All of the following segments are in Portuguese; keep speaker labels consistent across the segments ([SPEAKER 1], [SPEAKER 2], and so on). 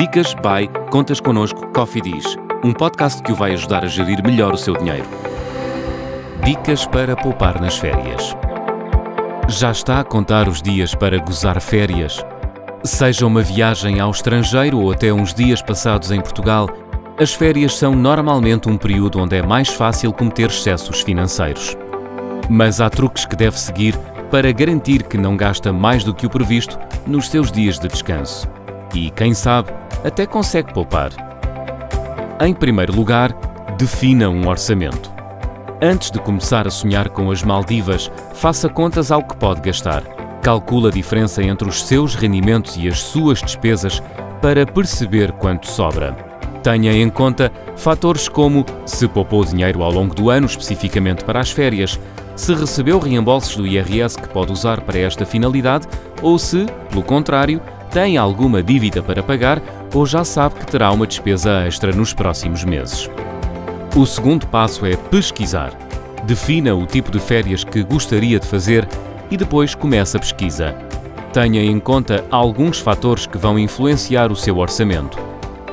[SPEAKER 1] Dicas by Contas Connosco Coffee Diz, um podcast que o vai ajudar a gerir melhor o seu dinheiro. Dicas para poupar nas férias. Já está a contar os dias para gozar férias? Seja uma viagem ao estrangeiro ou até uns dias passados em Portugal, as férias são normalmente um período onde é mais fácil cometer excessos financeiros. Mas há truques que deve seguir para garantir que não gasta mais do que o previsto nos seus dias de descanso. E, quem sabe, até consegue poupar. Em primeiro lugar, defina um orçamento. Antes de começar a sonhar com as Maldivas, faça contas ao que pode gastar. Calcule a diferença entre os seus rendimentos e as suas despesas para perceber quanto sobra. Tenha em conta fatores como se poupou dinheiro ao longo do ano, especificamente para as férias, se recebeu reembolsos do IRS que pode usar para esta finalidade ou se, pelo contrário, tem alguma dívida para pagar ou já sabe que terá uma despesa extra nos próximos meses. O segundo passo é pesquisar. Defina o tipo de férias que gostaria de fazer e depois comece a pesquisa. Tenha em conta alguns fatores que vão influenciar o seu orçamento.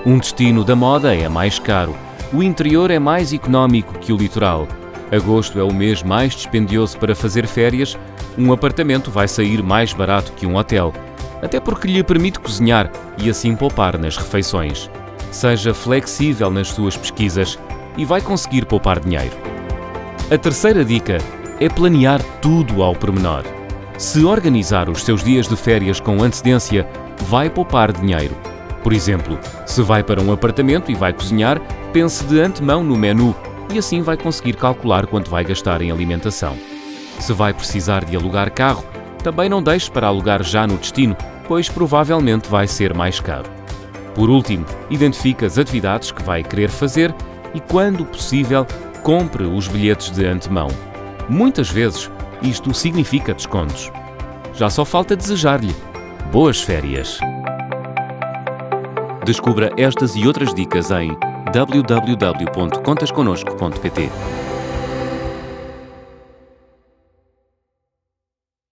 [SPEAKER 1] Um destino da moda é mais caro, o interior é mais económico que o litoral. Agosto é o mês mais dispendioso para fazer férias, um apartamento vai sair mais barato que um hotel até porque lhe permite cozinhar e assim poupar nas refeições. Seja flexível nas suas pesquisas e vai conseguir poupar dinheiro. A terceira dica é planear tudo ao pormenor. Se organizar os seus dias de férias com antecedência, vai poupar dinheiro. Por exemplo, se vai para um apartamento e vai cozinhar, pense de antemão no menu e assim vai conseguir calcular quanto vai gastar em alimentação. Se vai precisar de alugar carro, também não deixe para alugar já no destino, pois provavelmente vai ser mais caro. Por último, identifique as atividades que vai querer fazer e, quando possível, compre os bilhetes de antemão. Muitas vezes, isto significa descontos. Já só falta desejar-lhe boas férias. Descubra estas e outras dicas em www.contasconosco.pt.